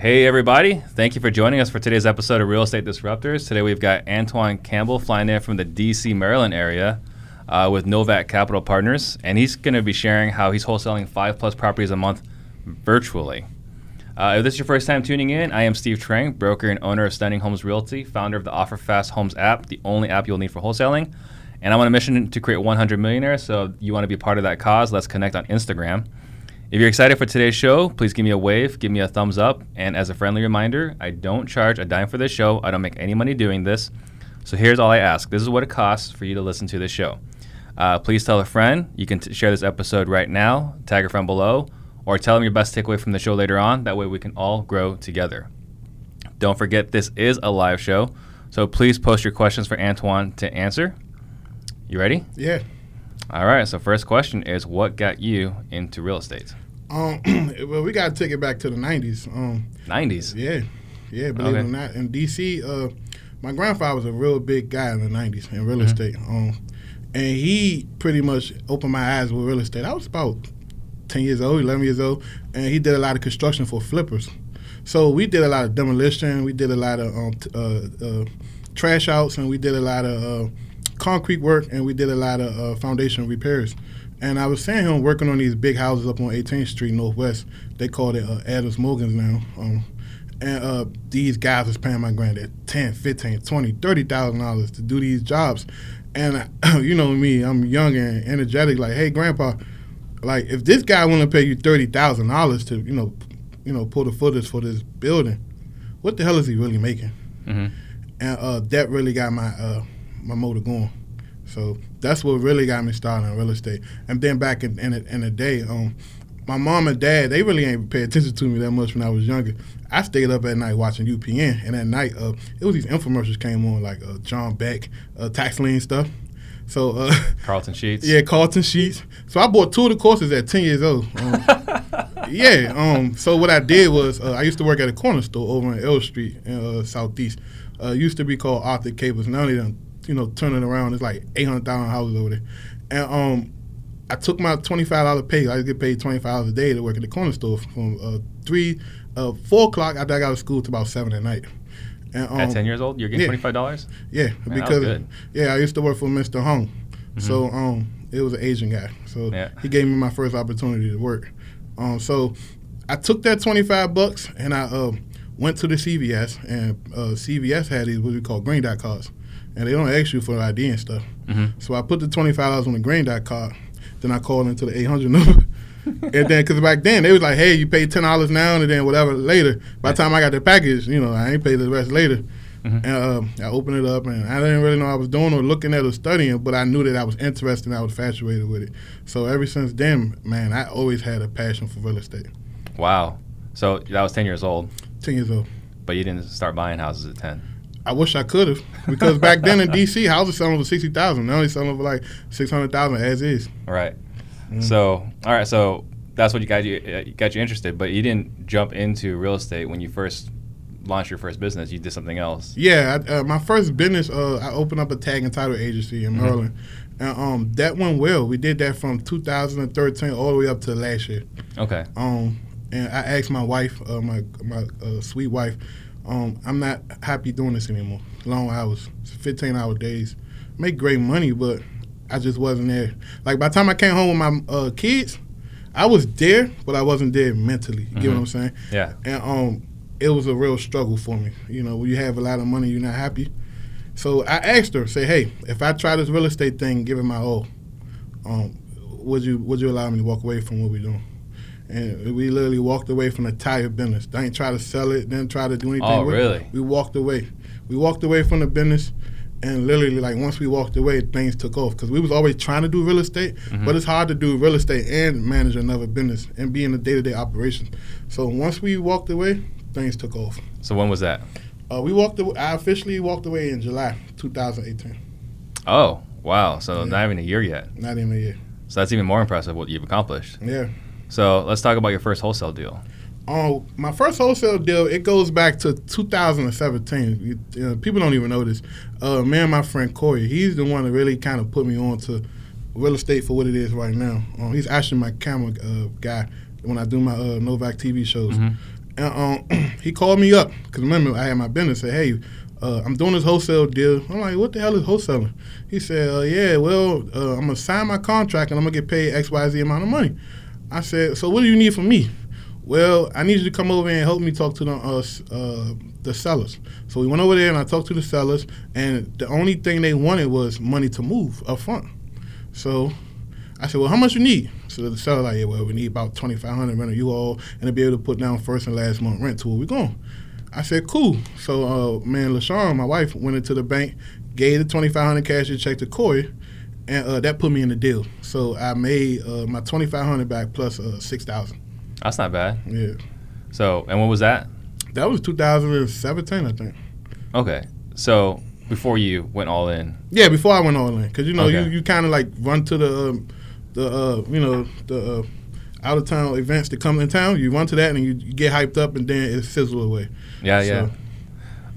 Hey, everybody. Thank you for joining us for today's episode of Real Estate Disruptors. Today we've got Antoine Campbell flying in from the DC, Maryland area uh, with Novak Capital Partners, and he's going to be sharing how he's wholesaling five plus properties a month virtually. Uh, if this is your first time tuning in, I am Steve Trang, broker and owner of Stunning Homes Realty, founder of the OfferFast Homes app, the only app you'll need for wholesaling. And I'm on a mission to create 100 millionaires, so you want to be part of that cause, let's connect on Instagram. If you're excited for today's show, please give me a wave, give me a thumbs up, and as a friendly reminder, I don't charge a dime for this show. I don't make any money doing this. So here's all I ask. This is what it costs for you to listen to this show. Uh, please tell a friend. You can t- share this episode right now, tag a friend below, or tell them your best takeaway from the show later on. That way we can all grow together. Don't forget, this is a live show, so please post your questions for Antoine to answer. You ready? Yeah. All right. So first question is, what got you into real estate? Um, well, we got to take it back to the '90s. Um, 90s. yeah, yeah. Believe Okay. it or not, in DC, uh, my grandfather was a real big guy in the '90s in real Mhm. estate. Um, and he pretty much opened my eyes with real estate. I was about 10 years old, 11 years old, and he did a lot of construction for flippers. So we did a lot of demolition. We did a lot of um, t- uh, uh, trash outs, and we did a lot of uh, concrete work, and we did a lot of uh, foundation repairs. And I was seeing him working on these big houses up on 18th Street Northwest. They called it uh, Adams Morgan's now. Um, and uh, these guys was paying my granddad 10, 15, 20, 30,000 dollars to do these jobs. And uh, you know me, I'm young and energetic. Like, hey, grandpa, like if this guy want to pay you thirty thousand dollars to, you know, you know, pull the footers for this building, what the hell is he really making? hmm and uh, that really got my uh, my motor going. So that's what really got me started in real estate. And then back in in the, in the day, um, my mom and dad they really ain't pay attention to me that much when I was younger. I stayed up at night watching UPN, and at night uh, it was these infomercials came on like uh, John Beck, uh, tax lien stuff. So uh, Carlton Sheets. yeah, Carlton Sheets. So I bought two of the courses at ten years old. Um, yeah. Um. So what I did was uh, I used to work at a corner store over in L Street in uh, Southeast. Uh, used to be called Arthur Capper. Now they done, you know, turning around. It's like eight hundred thousand houses over there. And um, I took my twenty five dollar pay. I get paid twenty five dollars a day to work at the corner store from uh, three, uh, four o'clock after I got out of school to about seven at night. And, um, At 10 years old, you're getting yeah. $25? yeah, that was because good. yeah, I used to work for Mr. Hung, so um, it was an Asian guy. So Yeah. he gave me my first opportunity to work. Um, so I took that twenty five bucks and I uh, went to the CVS and uh, CVS had these what we call green dot cards, and they don't ask you for an ID and stuff. hmm So I put the twenty five dollars on the green dot card. Then I called into the eight hundred number. and then, because back then they was like, "Hey, you pay ten dollars now, and then whatever later." By the time I got the package, you know, I ain't paid the rest later. Mhm. And um, I opened it up, and I didn't really know I was doing or looking at or studying, but I knew that I was interested and I was infatuated with it. So ever since then, man, I always had a passion for real estate. Wow. So that was 10 years old, Ten years old. but you didn't start buying houses at 10. I wish I could have, because back then in DC, houses selling for sixty thousand. Now they selling for like six hundred thousand as is. All right. Mm. So, all right. So that's what you got you uh, got you interested, but you didn't jump into real estate when you first launched your first business. You did something else. Yeah, I, uh, my first business, uh, I opened up a tag and title agency in Mhm. Maryland, and um, that went well. We did that from 2013 all the way up to last year. Okay. Um, and I asked my wife, uh, my my uh, sweet wife, um, I'm not happy doing this anymore. Long hours, 15 hour days, make great money, but I just wasn't there. Like by the time I came home with my uh, kids, I was there, but I wasn't there mentally. You get Mhm. what I'm saying? Yeah. and um, it was a real struggle for me. You know, when you have a lot of money, you're not happy. So I asked her, say, hey, if I try this real estate thing, give it my all, um, would you would you allow me to walk away from what we're doing? And we literally walked away from the entire business. I ain't try to sell it, didn't try to do anything. Oh, with it. really? We walked away. We walked away from the business, and literally, like once we walked away, things took off because we was always trying to do real estate, Mhm. but it's hard to do real estate and manage another business and be in the day to day operations. So once we walked away, things took off. So when was that? Uh, we walked. Away, I officially walked away in July 2018. Oh, wow. So Yeah. not even a year yet. Not even a year. So that's even more impressive what you've accomplished. Yeah. So let's talk about your first wholesale deal. Oh, my first wholesale deal. It goes back to 2017. You, you know, people don't even know this. Uh, me and my friend Corey. He's the one that really kind of put me on to real estate for what it is right now. Um, he's actually my camera uh, guy when I do my uh, Novak TV shows. Mhm. and um, he called me up because remember I had my business. Said, "Hey, uh, I'm doing this wholesale deal." I'm like, "What the hell is wholesaling?" He said, uh, "Yeah, well, uh, I'm gonna sign my contract and I'm gonna get paid X Y Z amount of money." I said, "So what do you need from me?" Well, I need you to come over and help me talk to the uh, uh, the sellers. So we went over there and I talked to the sellers, and the only thing they wanted was money to move up front. So I said, "Well, how much you need?" So the seller like, "Yeah, well, we need about twenty five hundred rent you all, and to be able to put down first and last month rent to where we going." I said, "Cool." So, uh, man, Lashawn, my wife, went into the bank, gave the twenty five hundred cash check to Corey, and uh, that put me in the deal. So I made uh, my twenty five hundred back plus uh, six thousand. That's not bad. Yeah, So, and when was that? that was two thousand and seventeen, I think. Okay. So before you went all in. Yeah, before I went all in, because you know Okay. you, you kind of like run to the um, the uh, you know the uh, out of town events that come in town. You run to that and you, get hyped up, and then it fizzles away. Yeah, yeah.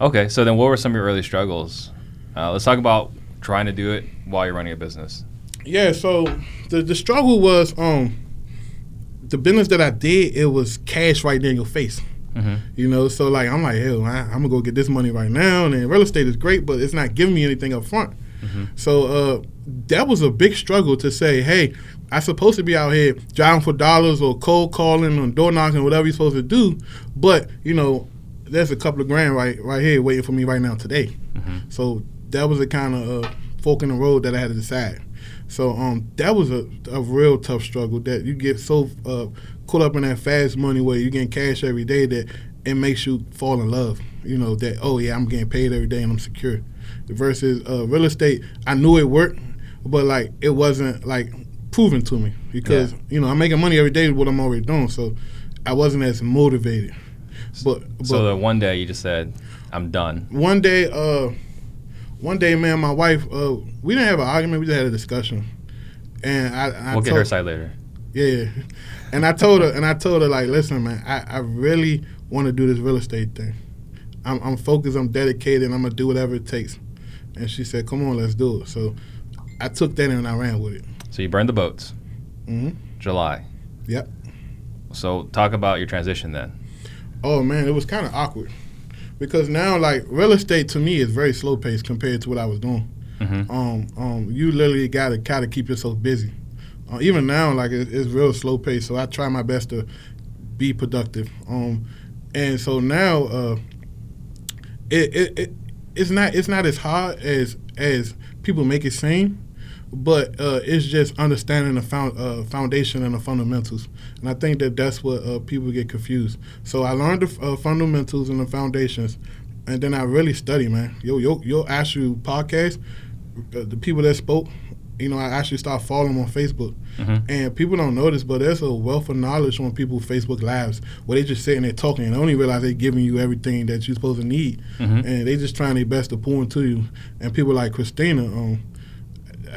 Okay. So then, what were some of your early struggles? Uh, let's talk about trying to do it while you're running a business. Yeah, so the the struggle was um the business that I did. It was cash right there in your face. Mm-hmm. You know, so like I'm like, hell, I, I'm gonna go get this money right now, and then real estate is great, but it's not giving me anything up front. Mhm. So uh, that was a big struggle to say, hey, I'm supposed to be out here driving for dollars or cold calling or door knocking, whatever you're supposed to do, but you know, there's a couple of grand right right here waiting for me right now today. Mhm. So that was a kind of uh, fork in the road that I had to decide. So um, that was a, a real tough struggle that you get so uh, caught up in that fast money where you getting cash every day that it makes you fall in love. You know that oh yeah I'm getting paid every day and I'm secure. Versus uh, real estate, I knew it worked, but like it wasn't like proven to me because you know I'm making money every day with what I'm already doing, so I wasn't as motivated. But, but So the one day you just said, "I'm done." one day, uh, one day, man, my wife, uh, we didn't have an argument. We just had a discussion, and I, I we'll get her side later. Yeah, yeah. And I told her, and I told her, like, listen, man, I, I really want to do this real estate thing. I'm, I'm focused. I'm dedicated. and I'm gonna do whatever it takes. And she said, "Come on, let's do it." So I took that and I ran with it. So you burned the boats. hmm July. Yep. So talk about your transition then. Oh man, it was kind of awkward because now, like, real estate to me is very slow paced compared to what I was doing. Mm-hmm. um, um, you literally got to kind of keep yourself busy. Uh, even now, like it, it's real slow paced, so I try my best to be productive. Um, and so now, uh, it, it, it it's not it's not as hard as as people make it seem, but uh, it's just understanding the found, uh, foundation and the fundamentals. And I think that that's what uh, people get confused. So I learned the uh, fundamentals and the foundations, and then I really study, man. Yo, yo, your actual podcast, uh, the people that spoke, you know, I actually start following them on Facebook. Mm-hmm. And people don't know this, but there's a wealth of knowledge on people's Facebook lives where they just sitting there talking and they don't realize they're giving you everything that you're supposed to need. Mhm. And they just trying their best to pour into you. And people like Christina, um,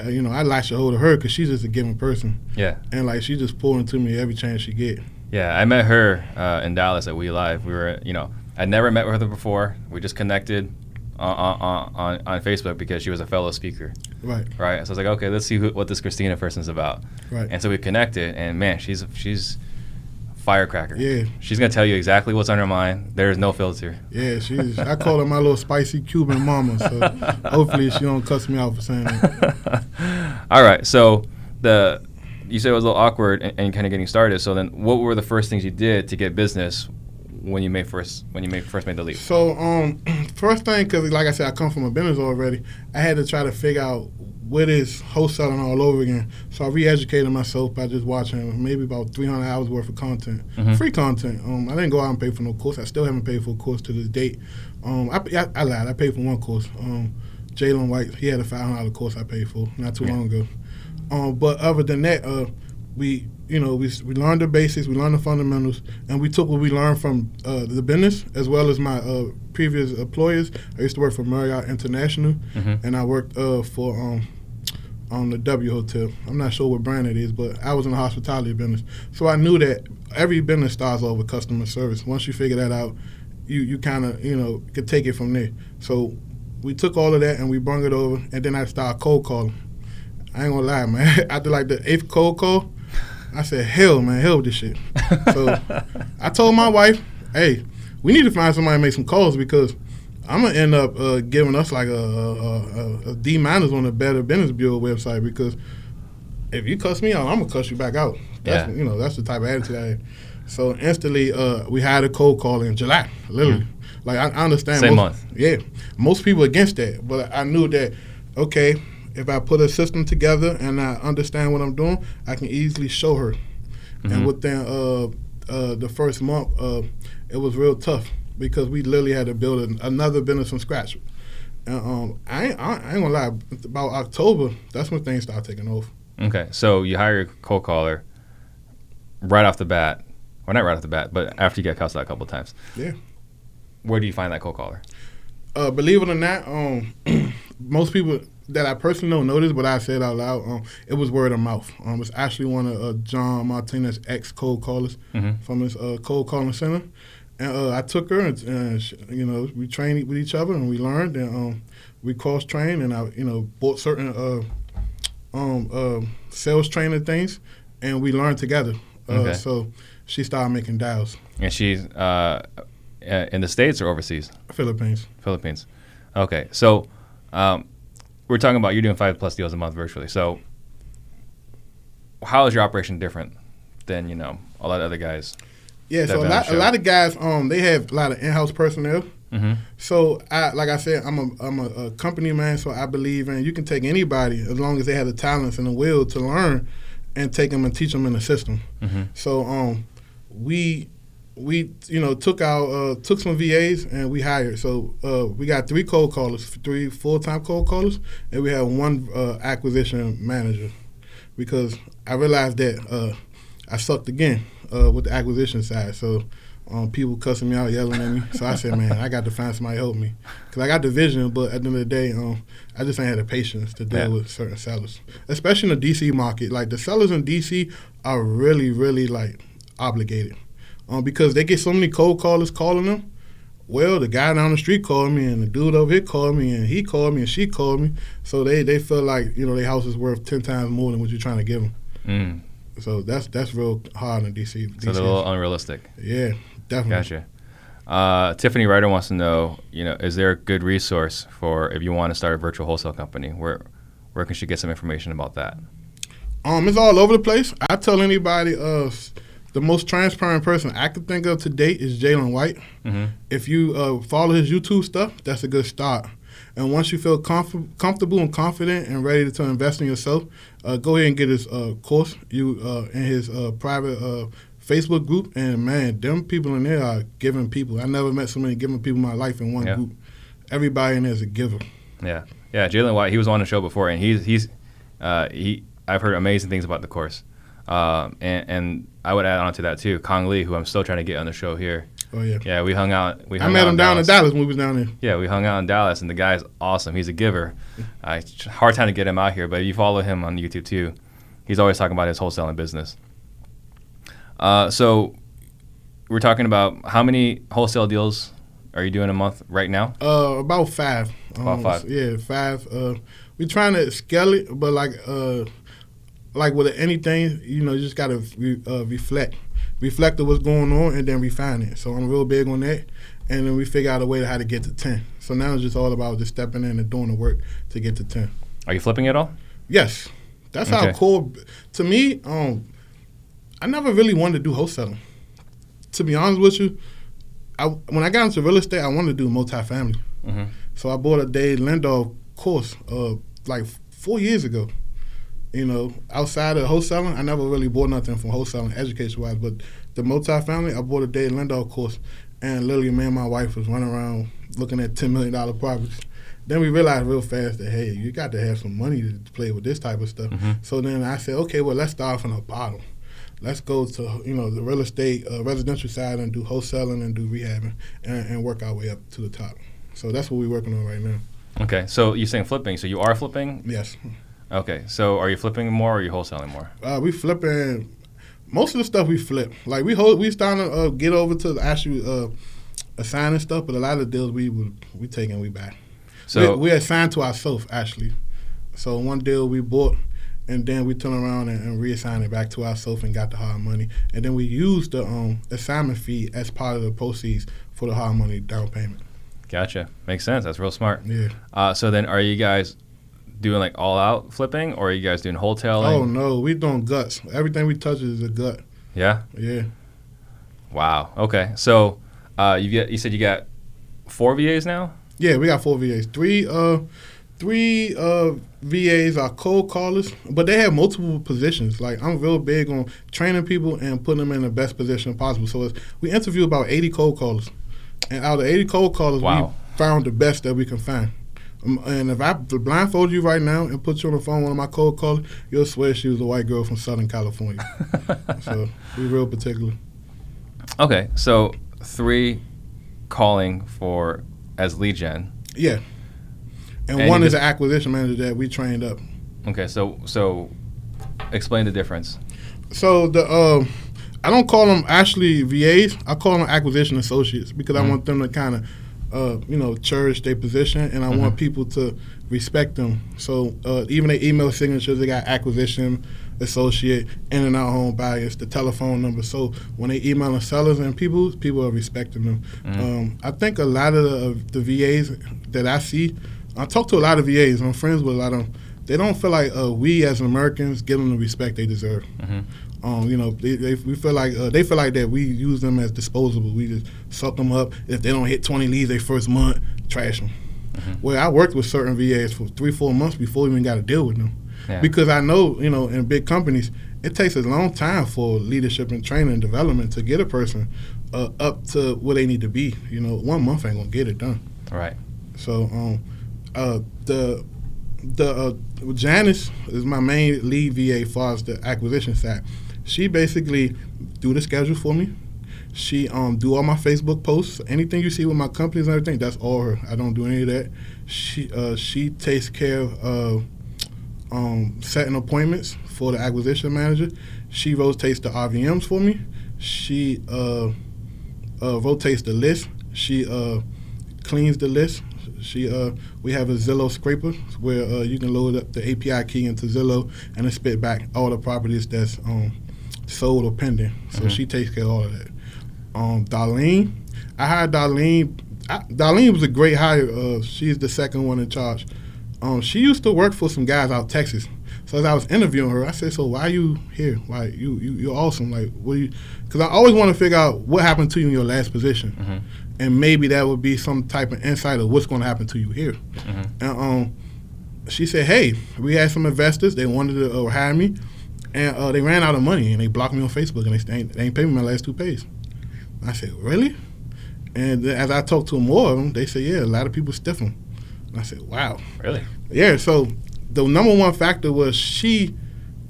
uh, you know, I latch a hold of her because she's just a giving person. Yeah. And like she just pour to me every chance she get. Yeah, I met her uh, in Dallas at We Live. We were, you know, I'd never met with her before. We just connected on, on, on, on Facebook because she was a fellow speaker, Right, right? So I was like, okay, let's see who, what this Christina person's about. right. And so we connected, and man, she's she's firecracker. Yeah, She's gonna tell you exactly what's on her mind. There's no filter. yeah, she's. I call her my little spicy Cuban mama. So hopefully she don't cuss me out for saying that. All right, so the you said it was a little awkward and, and kind of getting started. So then, what were the first things you did to get business when you made first when you made first made the leap? So, um, first thing, because like I said, I come from a business already. I had to try to figure out what is wholesaling all over again. So I re-educated myself by just watching maybe about 300 hours worth of content, Mhm. free content. Um, I didn't go out and pay for no course. I still haven't paid for a course to this date. Um, I, I, I lied. I paid for one course. Um, Jalen White, he had a $500 course I paid for not too Yeah. long ago. Um, but other than that, uh, we you know we we learned the basics, we learned the fundamentals, and we took what we learned from uh, the business as well as my uh, previous employers. I used to work for Marriott International, Mhm. and I worked uh, for um, on the W Hotel. I'm not sure what brand it is, but I was in the hospitality business, so I knew that every business starts off with customer service. Once you figure that out, you you kind of you know could take it from there. So we took all of that and we brought it over, and then I started cold calling. I ain't gonna lie, man. After like the eighth cold call, I said, "Hell, man, hell with this shit." So I told my wife, hey, we need to find somebody to make some calls because I'm gonna end up uh, giving us like a, a, a, a D minus on the Better Business Bureau website because if you cuss me out, I'm gonna cuss you back out. That's Yeah. you know that's the type of attitude I have. So instantly, uh, we had a cold call in July, literally. Like I, I understand. Same most, month. Yeah, most people against that, but I knew that okay, if I put a system together and I understand what I'm doing, I can easily show her. Mhm. And within uh, uh, the first month, uh, it was real tough because we literally had to build an, another business from scratch. And um, I, ain't, I ain't gonna lie, about October, that's when things started taking off. Okay, so you hire a cold caller right off the bat, or not right off the bat, but after you get cussed out a couple of times. Yeah. Where do you find that cold caller? Uh, believe it or not, um, most people that I personally don't know this, but I said out loud, um, it was word of mouth. Um, it's actually one of uh, John Martinez ex cold callers Mhm. from his uh, cold calling center, and uh, I took her, and, and sh you know, we trained with each other, and we learned, and um, we cross trained, and I, you know, bought certain uh, um, uh, sales training things, and we learned together. Uh, Okay. So she started making dials. And she's uh, uh, in the States or overseas? Philippines. Philippines. Okay, so um, we're talking about you're doing five plus deals a month virtually. So how is your operation different than you know a lot of other guys? Yeah, so a lot, a lot of guys, um, they have a lot of in-house personnel. Mm-hmm. So, I, like I said, I'm a I'm a, a company man, so I believe in you can take anybody as long as they have the talents and the will to learn, and take them and teach them in the system. Mm-hmm. So, um, we we you know took our uh, took some VAs and we hired. So uh, we got three cold callers, three full time cold callers, and we had one uh, acquisition manager because I realized that uh, I sucked again uh, with the acquisition side. So um, people cussing me out, yelling at me. So I said, man, I got to find somebody to help me because I got the vision, but at the end of the day, um, I just ain't had the patience to deal Yeah. with certain sellers, especially in the DC market. Like the sellers in DC are really, really like obligated um, because they get so many cold callers calling them. Well, the guy down the street called me, and the dude over here called me, and he called me, and she called me. So they, they feel like you know their house is worth ten times more than what you're trying to give them. Mm. So that's that's real hard in DC. So DC. a little unrealistic. yeah, definitely. Gotcha. Uh, Tiffany Ryder wants to know, you know, is there a good resource for if you want to start a virtual wholesale company? Where where can she get some information about that? Um, it's all over the place. I tell anybody, uh, the most transparent person I could think of to date is Jalen White. Mm-hmm. If you uh, follow his YouTube stuff, that's a good start. And once you feel comf- comfortable and confident and ready to invest in yourself, uh, go ahead and get his uh, course. You uh, in his uh, private uh, Facebook group, and man, them people in there are giving people. I never met so many giving people in my life in one Yeah. group. Everybody in there is a giver. Yeah, yeah. Jalen White, he was on the show before, and he's he's uh, he. I've heard amazing things about the course, um, and and I would add on to that too. Kong Lee, who I'm still trying to get on the show here. Oh yeah, Yeah, we hung out. We I hung met out him down Dallas. in Dallas when we was down there. Yeah, we hung out in Dallas, and the guy's awesome. He's a giver. Uh, it's hard time to get him out here, but if you follow him on YouTube too, he's always talking about his wholesaling business. Uh, so we're talking about how many wholesale deals are you doing a month right now? Uh, about five. About Um, five. Yeah, five. Uh, we trying to scale it, but like uh, like with anything, you know, you just gotta re- uh, reflect, reflect on what's going on, and then refine it. So I'm real big on that, and then we figure out a way to how to get to ten. So now it's just all about just stepping in and doing the work to get to ten. Are you flipping at all? Yes, that's how cool. To me, um, I never really wanted to do wholesaling. To be honest with you, I when I got into real estate, I wanted to do multifamily. Mm-hmm. So I bought a Dave Lindahl course uh, like four years ago. You know, outside of wholesaling, I never really bought nothing from wholesaling education wise, but the multifamily, I bought a Dave Lindahl course. And literally, me and my wife was running around looking at $10 million properties. Then we realized real fast that, hey, you got to have some money to play with this type of stuff. Mhm. So then I said, okay, well, let's start from the bottom. Let's go to you know the real estate uh, residential side and do wholesaling and do rehabbing and, and work our way up to the top. So that's what we're working on right now. Okay, so you're saying flipping. So you are flipping. Yes. Okay, so are you flipping more or are you wholesaling more? Uh, we flipping most of the stuff we flip. Like we hold, we starting to uh, get over to the actual uh, assigning stuff, but a lot of the deals we would we taking we back. So we, we assigned to ourselves actually. So one deal we bought, and then we turn around and, and reassign it back to ourselves and got the hard money. And then we use the um, assignment fee as part of the proceeds for the hard money down payment. Gotcha. Makes sense. That's real smart. Yeah. Uh, so then, are you guys doing like all out flipping, or are you guys doing wholesaling? Oh no, we doing guts. Everything we touch is a gut. Yeah. Yeah. Wow. Okay. So uh, you get you said you got four VAs now. Yeah, we got four VAs. Three uh three uh VAs are cold callers, but they have multiple positions. Like I'm real big on training people and putting them in the best position possible. So it's, we interview about 80 cold callers, and out of 80 cold callers, Wow. we found the best that we can find. And if I blindfold you right now and put you on the phone with one of my cold callers, you'll swear she was a white girl from Southern California. so we real particular. Okay. So three calling for as lead gen. Yeah. And, And one is an acquisition manager that we trained up. Okay. So so explain the difference. So the um, I don't call them actually VAs. I call them acquisition associates because I want them to kind of, uh, you know, cherish their position, and I want people to respect them. So uh, even their email signatures, they got acquisition associate, in and out home buyers, the telephone number. So when they emailing sellers and people, people are respecting them. Um, I think a lot of the, of the VAs that I see, I talk to a lot of VAs. I'm friends with a lot of them. They don't feel like uh, we as Americans give them the respect they deserve. Um, you know, they, they, we feel like uh, they feel like that we use them as disposable. We just suck them up. If they don't hit 20 leads their first month, trash them. Well, I worked with certain VAs for three, four months before we even got to deal with them, Yeah. because I know, you know, in big companies, it takes a long time for leadership and training and development to get a person uh, up to where they need to be. You know, one month ain't gonna get it done. Right. So um, uh, the the uh, Janice is my main lead VA as far as the acquisition side. She basically do the schedule for me. She um do all my Facebook posts. Anything you see with my companies and everything, that's all her. I don't do any of that. She uh, she takes care of um, setting appointments for the acquisition manager. She rotates the RVMs for me. She uh, uh, rotates the list. She uh, cleans the list. She uh, we have a Zillow scraper where you can load up the API key into Zillow and it spit back all the properties that's um, sold or pending. So she takes care of all of that. Um, Darlene, I hired Darlene. I, Darlene was a great hire. Uh, she's the second one in charge. Um, she used to work for some guys out Texas. So as I was interviewing her, I said, "So why are you here? Why you you you're awesome? Like what? do you?" Because I always want to figure out what happened to you in your last position, and maybe that would be some type of insight of what's going to happen to you here. And um, she said, "Hey, we had some investors. They wanted to uh, hire me, and uh, they ran out of money, and they blocked me on Facebook, and they, ain't- they ain't paid me my last two pays." I said, "Really?" And as I talked to more of them, they said, "Yeah, a lot of people stiff them." And I said, "Wow." Really. Yeah, so the number one factor was she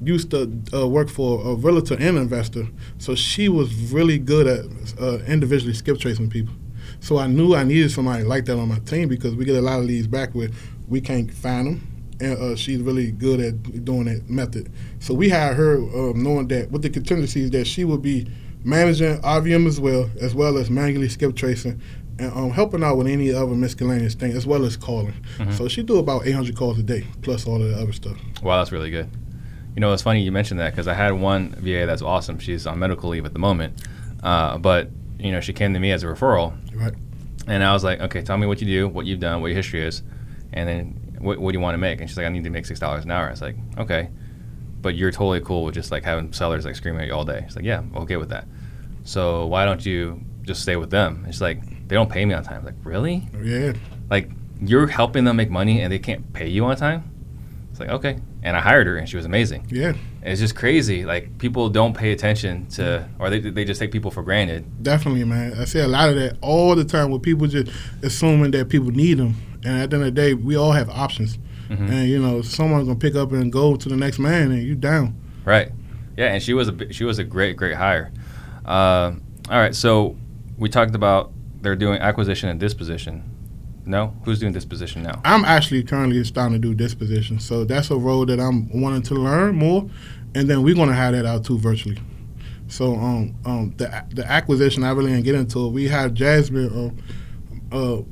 used to uh, work for a realtor and investor, so she was really good at uh, individually skip tracing people. So I knew I needed somebody like that on my team because we get a lot of leads back where we can't find them, and uh, she's really good at doing that method. So we hired her uh, knowing that with the contingencies that she would be managing RVM as well, as well as manually skip tracing and um, helping out with any other miscellaneous thing, as well as calling. So she do about 800 calls a day, plus all of the other stuff. Wow, that's really good. You know, it's funny you mentioned that because I had one VA that's awesome. She's on medical leave at the moment, uh, but you know, she came to me as a referral, Right. and I was like, okay, tell me what you do, what you've done, what your history is, and then what, what do you want to make? And she's like, I need to make six dollars an hour. I was like, okay, but you're totally cool with just like having sellers like screaming at you all day. She's like, yeah, I'm okay with that. So why don't you just stay with them? And she's like, they don't pay me on time. I was like, really? Yeah. Like you're helping them make money and they can't pay you on time? It's like okay. And I hired her and she was amazing. Yeah. It's just crazy. Like people don't pay attention to, or they, they just take people for granted. Definitely, man. I see a lot of that all the time where people just assuming that people need them. And at the end of the day, we all have options. And, you know, someone's going to pick up and go to the next man and you down. Right. Yeah, and she was a she was a great great hire. Uh, all right, so we talked about they're doing acquisition and disposition. No, who's doing disposition now? I'm actually currently starting to do disposition. So that's a role that I'm wanting to learn more. And then we're going to have that out too virtually. So um, um, the the acquisition, I really didn't get into it. We had Jasmine uh, uh,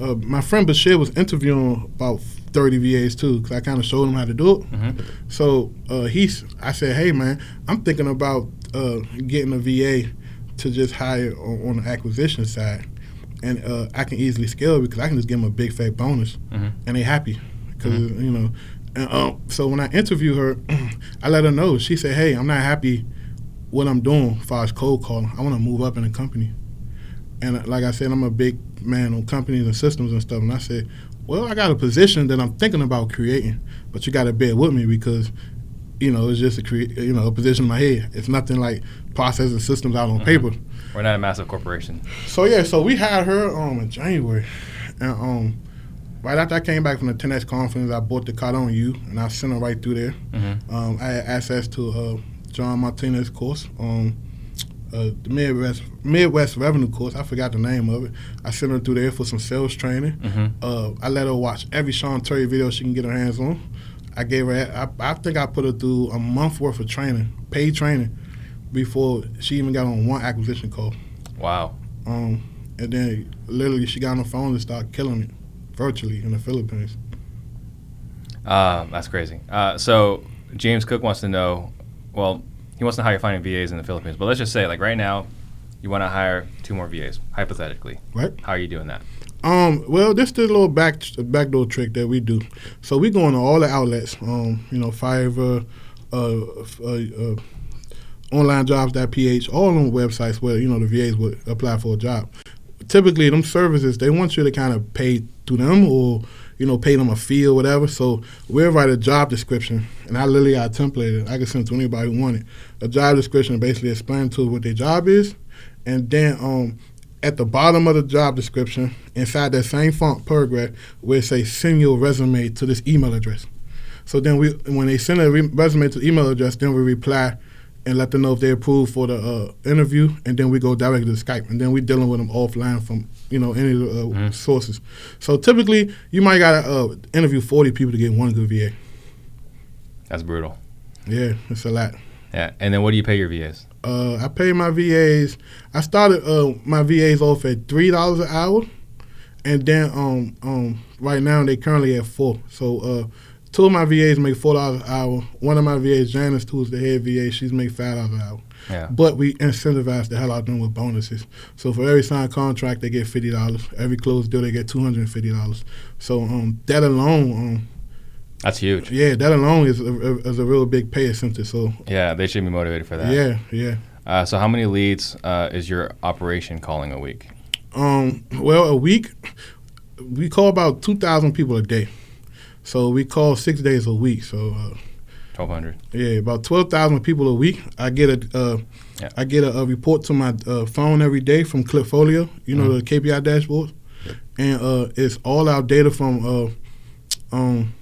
uh, my friend Bashir was interviewing about 30 VAs too, because I kind of showed him how to do it. Mhm. So uh, he's, I said, hey man, I'm thinking about uh, getting a VA to just hire on, on the acquisition side, and uh, I can easily scale because I can just give them a big fat bonus, Mhm. and they happy because you know. And, uh, so when I interview her, I let her know. She said, hey, I'm not happy what I'm doing as far as cold calling. I want to move up in the company. And uh, like I said, I'm a big man on companies and systems and stuff. And I said, well, I got a position that I'm thinking about creating, but you got to bear with me because, you know, it's just a crea- you know a position in my head. It's nothing like processing systems out on Mhm. paper. We're not a massive corporation. So yeah, so we had her um in January, and um right after I came back from the 10x conference, I bought the Cardone U, and I sent her right through there. Mm-hmm. Um, I had access to uh, John Martinez course, um, uh, the Midwest Midwest Revenue course. I forgot the name of it. I sent her through there for some sales training. Mm-hmm. Uh, I let her watch every Sean Terry video she can get her hands on. I gave her, I, I think I put her through a month worth of training, paid training, before she even got on one acquisition call. Wow. Um, and then literally she got on the phone and started killing it virtually in the Philippines. Uh, that's crazy. Uh, so James Cook wants to know. Well, he wants to know how you're finding VAs in the Philippines. But let's just say, like right now, you want to hire two more VAs, hypothetically. Right. How are you doing that? Um, well, this is a little back backdoor trick that we do. So we go into all the outlets, um, you know, Fiverr, uh, uh, uh, onlinejobs.ph, all on websites where you know the VAs would apply for a job. Typically, them services they want you to kind of pay to them or you know pay them a fee or whatever. So we'll write a job description, and I literally got a template. I can send to anybody who wanted. A job description basically explain to what their job is, and then um, at the bottom of the job description, inside that same font paragraph, it says send your resume to this email address. So then we, when they send a re- resume to the email address, then we reply and let them know if they approve for the uh, interview, and then we go directly to Skype, and then we're dealing with them offline from you know any of the uh, Mhm. sources. So typically, you might gotta uh, interview forty people to get one good VA. That's brutal. Yeah, it's a lot. Yeah. And then what do you pay your VAs? Uh, I pay my VAs. I started uh, my VAs off at three dollars an hour, and then um um right now they currently at four. So uh, two of my VAs make four dollars an hour. One of my VAs, Janice, who's the head VA, she's make five dollars an hour. Yeah. But we incentivize the hell out of them with bonuses. So for every signed contract, they get fifty dollars. Every closed deal, they get two hundred and fifty dollars. So um that alone, um That's huge. yeah, that alone is a, is a real big pay incentive. So Yeah, they should be motivated for that. yeah, yeah. Uh, so how many leads uh, is your operation calling a week? Um, well, a week, we call about 2,000 people a day. So we call six days a week. So, uh, Twelve hundred. yeah, about 12,000 people a week. I get a, uh, Yeah. I get a, a report to my uh, phone every day from Klipfolio, you know, Mhm. the KPI dashboard. And uh, it's all our data from uh, um,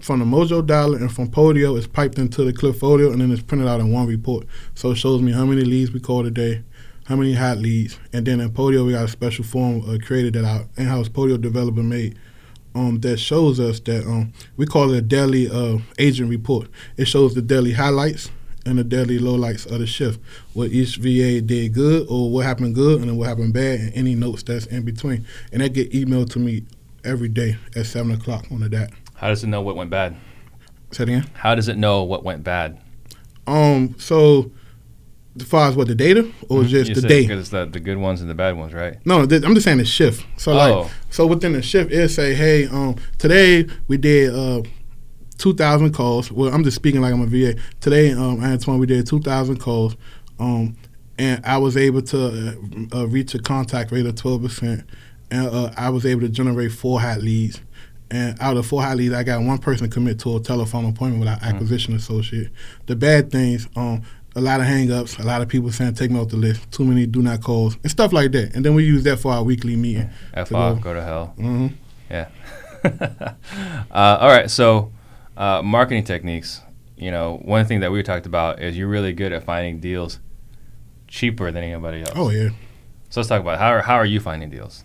from the Mojo Dialer and from Podio. It's piped into the Klipfolio and then it's printed out in one report. So it shows me how many leads we called a day, how many hot leads, and then in Podio we got a special form uh, created that our in-house Podio developer made. Um, that shows us that um, we call it a daily uh, agent report. It shows the daily highlights and the daily lowlights of the shift. What each VA did good or what happened good and then what happened bad and any notes that's in between. And that get emailed to me every day at seven o'clock on the dot. How does it know what went bad? Say it again. How does it know what went bad? Um, so as far as what the data or Mhm. just You the said- day? 'cause it's the, the good ones and the bad ones, right? No, th- I'm just saying the shift. So Oh. like, so within the shift, it say, hey, um, today we did uh, two thousand calls. Well, I'm just speaking like I'm a VA. Today, um, Antoine, we did two thousand calls, um, and I was able to uh, uh, reach a contact rate of twelve percent, and uh, I was able to generate four hot leads. And out of four hot leads, I got one person commit to a telephone appointment with our acquisition associate. The bad things, um, a lot of hang-ups, a lot of people saying take me off the list, too many do not calls, and stuff like that. And then we use that for our weekly meeting. F off, go. go to hell. hmm Yeah. uh, all right. So, uh, marketing techniques. You know, one thing that we talked about is you're really good at finding deals cheaper than anybody else. Oh yeah. So let's talk about how are, how are you finding deals?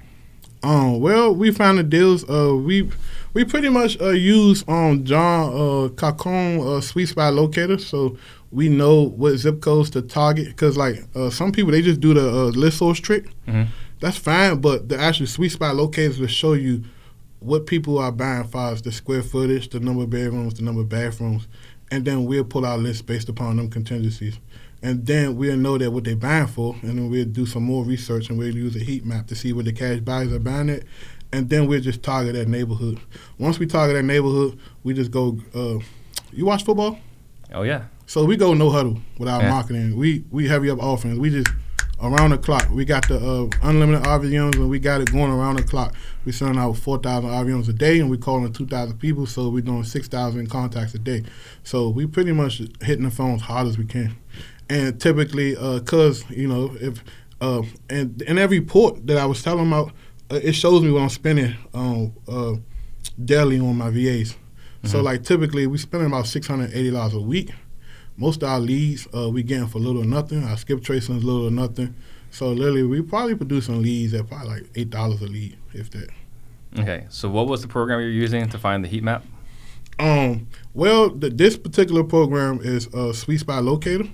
Um, well, we found the deals. Uh, we we pretty much uh, use um John uh Cacon uh, sweet spot locator, so we know what zip codes to target. Cause like uh, some people they just do the uh, list source trick. Mhm. that's fine. But the actual sweet spot locators will show you what people are buying far as the square footage, the number of bedrooms, the number of bathrooms, and then we'll pull our list based upon them contingencies. And then we'll know that what they're buying for, and then we'll do some more research and we'll use a heat map to see where the cash buyers are buying it. And then we'll just target that neighborhood. Once we target that neighborhood, we just go. Uh, you watch football? Oh yeah. So we go no huddle with our Yeah. marketing. We we heavy up offense. We just around the clock. We got the uh, unlimited RVMs and we got it going around the clock. We sending out four thousand RVMs a day and we calling two thousand people. So we're doing six thousand contacts a day. So we pretty much hitting the phones hard as we can. And typically, uh, cause you know if uh, and in every port that I was telling about, uh, it shows me what I'm spending um, uh, daily on my VAs. So Mhm. like typically we spending about six hundred eighty dollars a week. Most of our leads uh, we getting for little or nothing. Our skip tracing is little or nothing. So literally we probably producing leads at probably like eight dollars a lead, if that. Okay. So what was the program you're using to find the heat map? Um, well, the, this particular program is a Sweet Spot Locator,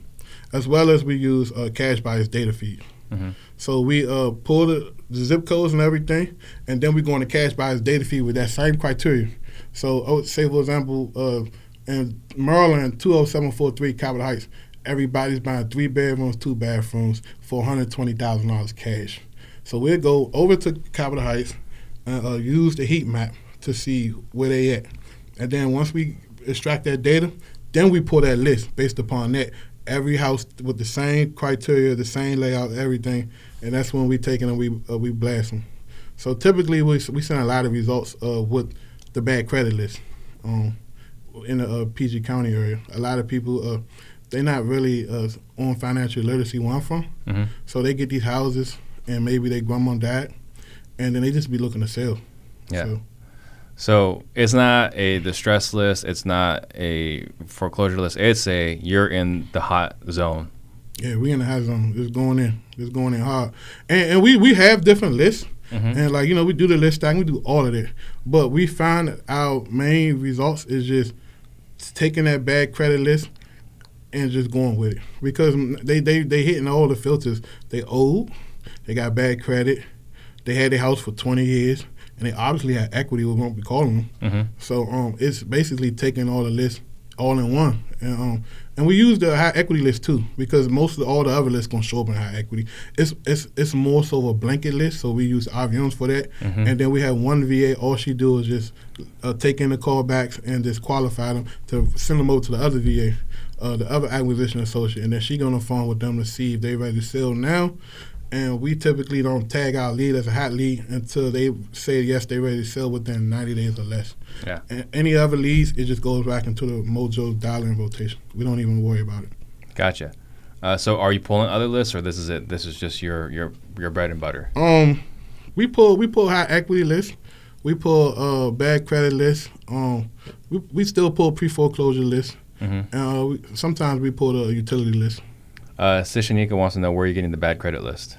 as well as we use uh, Cash Buyers data feed. Mhm. So we uh, pull the, the zip codes and everything, and then we go into Cash Buyers data feed with that same criteria. So I would say, for example, uh, in Maryland, 20743 Capitol Heights, everybody's buying three bedrooms, two bathrooms for $120,000 cash. So we'll go over to Capitol Heights and uh, use the heat map to see where they at. And then once we extract that data, then we pull that list based upon that. Every house with the same criteria, the same layout, everything, and that's when we take it and we uh, we blast them. So typically we we send a lot of results uh, with the bad credit list um, in the uh, PG County area. A lot of people uh, they're not really uh, on financial literacy where I'm from, hmm so they get these houses and maybe their grandma died, and then they just be looking to sell. Yeah. So, So it's not a distress list. It's not a foreclosure list. It's a you're in the hot zone. Yeah, we in the hot zone. It's going in. It's going in hard. And, and we, we have different lists. Mhm. And like, you know, we do the list stacking, we do all of that. But we find our main results is just taking that bad credit list and just going with it. Because they, they, they hitting all the filters. They old, they got bad credit, they had their house for 20 years, and they obviously had equity, we won't be calling them. hmm So um, it's basically taking all the lists all in one, and um, and we use the high equity list too because most of all the other lists gonna show up in high equity. It's it's it's more so of a blanket list, so we use RVMs for that, Mhm. and then we have one VA. All she do is just uh, take in the callbacks and just qualify them to send them over to the other VA. Uh, the other acquisition associate, and then she gonna phone with them to see if they ready to sell now. And we typically don't tag our lead as a hot lead until they say yes, they're ready to sell within 90 days or less. Yeah. And any other leads, it just goes back into the Mojo dialing rotation. We don't even worry about it. Gotcha. Uh, so are you pulling other lists, or this is it? This is just your your your bread and butter. Um, we pull we pull high equity lists. We pull uh bad credit lists. Um, we, we still pull pre foreclosure lists. hmm Uh, we, sometimes we pull the utility list. Uh, Sishanika wants to know where you're getting the bad credit list.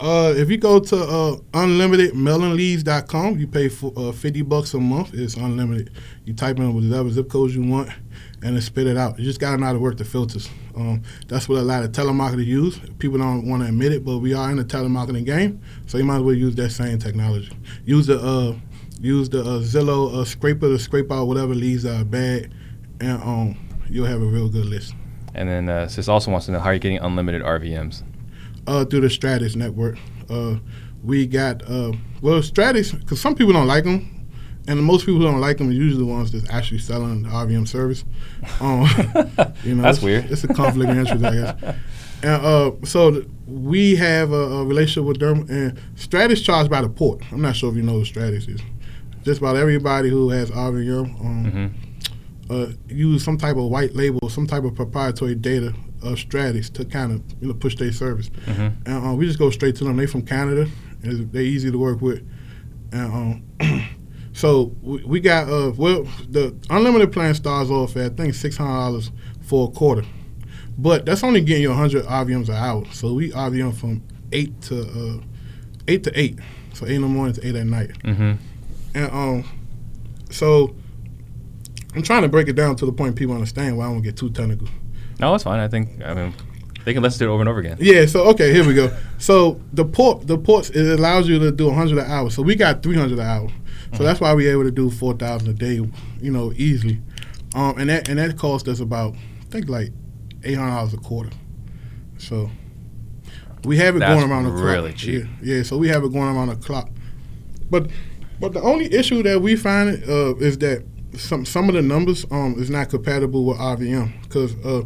Uh, if you go to uh, unlimitedmailingleads.com, you pay for uh, 50 bucks a month. It's unlimited. You type in whatever zip codes you want, and it spit it out. You just got to know how to work the filters. Um, that's what a lot of telemarketers use. People don't want to admit it, but we are in the telemarketing game, so you might as well use that same technology. Use the uh, use the uh, Zillow uh, scraper to scrape out whatever leads are bad, and um, you'll have a real good list. And then uh, Sis also wants to know how are you're getting unlimited RVMs. Uh, through the Stratics network. Uh, we got uh, well Stratics because some people don't like them, and most people who don't like them are usually the ones that's actually selling the RVM service. Um, you know, That's it's, weird. It's a conflict of interest, I guess. And uh, so th- we have a, a relationship with them, and Stratics charged by the port. I'm not sure if you know what Stratics is. Just about everybody who has RVM um, hmm uh, use some type of white label, some type of proprietary data of Stratics to kind of you know push their service. hmm And uh, we just go straight to them. They from Canada. And they're easy to work with. And um, so we, we got uh well the unlimited plan starts off at I think six hundred dollars for a quarter, but that's only getting you hundred RVMs an hour. So we RVM from eight to uh, eight to eight, so eight in the morning to eight at night. hmm And um, so I'm trying to break it down to the point people understand why I don't get too technical. No, it's fine. I think I mean They can listen to it over and over again. Yeah. So okay, here we go. So the port, the ports, it allows you to do 100 an hour. So we got 300 an hour. So that's why we're able to do 4,000 a day, you know, easily. Um, and that and that cost us about, I think like 800 dollars a quarter. So we have it That's going around the clock. really cheap. Yeah, yeah. So we have it going around the clock. But but the only issue that we find uh, is that some some of the numbers um is not compatible with RVM because uh,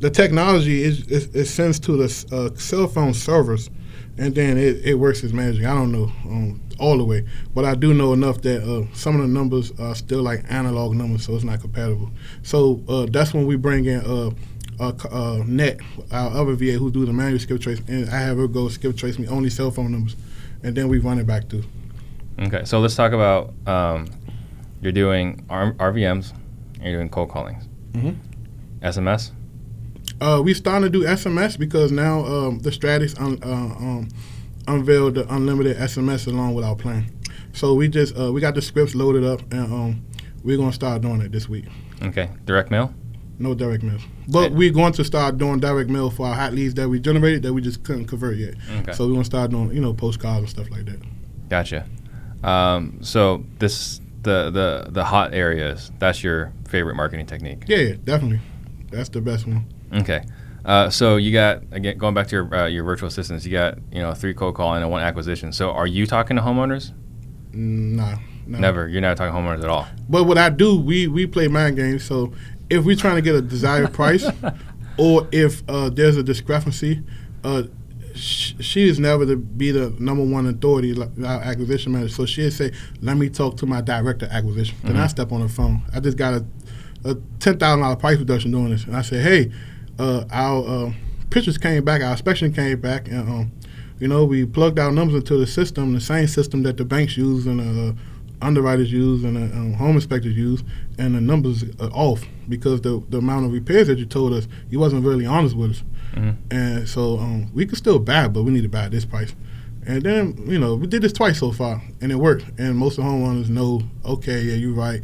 the technology is, is it sends to the uh, cell phone servers, and then it, it works as magic. I don't know um, all the way, but I do know enough that uh, some of the numbers are still like analog numbers, so it's not compatible. So uh, that's when we bring in. Uh, uh, uh, Net, our other VA who do the manual skip trace, and I have her go skip trace me only cell phone numbers, and then we run it back through. Okay, so let's talk about um, you're doing R- RVMs and you're doing cold callings. Mhm. SMS? Uh, we starting to do SMS because now um, the Stratics un, uh, um, unveiled the unlimited SMS along with our plan. So we just uh, we got the scripts loaded up and um, we're gonna start doing it this week. Okay, direct mail? No direct mail, but Okay. we're going to start doing direct mail for our hot leads that we generated that we just couldn't convert yet. Okay. So we're gonna start doing you know postcards and stuff like that. Gotcha. Um, so this the the the hot areas. That's your favorite marketing technique. Yeah, yeah, definitely. That's the best one. Okay. Uh, so you got again going back to your uh, your virtual assistants. You got you know three cold calling and one acquisition. So are you talking to homeowners? Nah, no. Never. You're not talking to homeowners at all. But what I do, we we play mind games. So if we're trying to get a desired price, or if uh, there's a discrepancy, uh, sh- she is never to be the number one authority, like our acquisition manager. So she'll say, "Let me talk to my director of acquisition." Then I step on the phone. I just got a, a ten thousand dollar price reduction doing this, and I say, "Hey, uh, our uh, pictures came back, our inspection came back, and um, you know we plugged our numbers into the system, the same system that the banks use and uh, underwriters use and uh, um, home inspectors use, and the numbers are off because the the amount of repairs that you told us, you wasn't really honest with us, Mhm. and so um, we could still buy, but we need to buy at this price. And then you know we did this twice so far, and it worked. And most of the homeowners know, okay, yeah, you're right,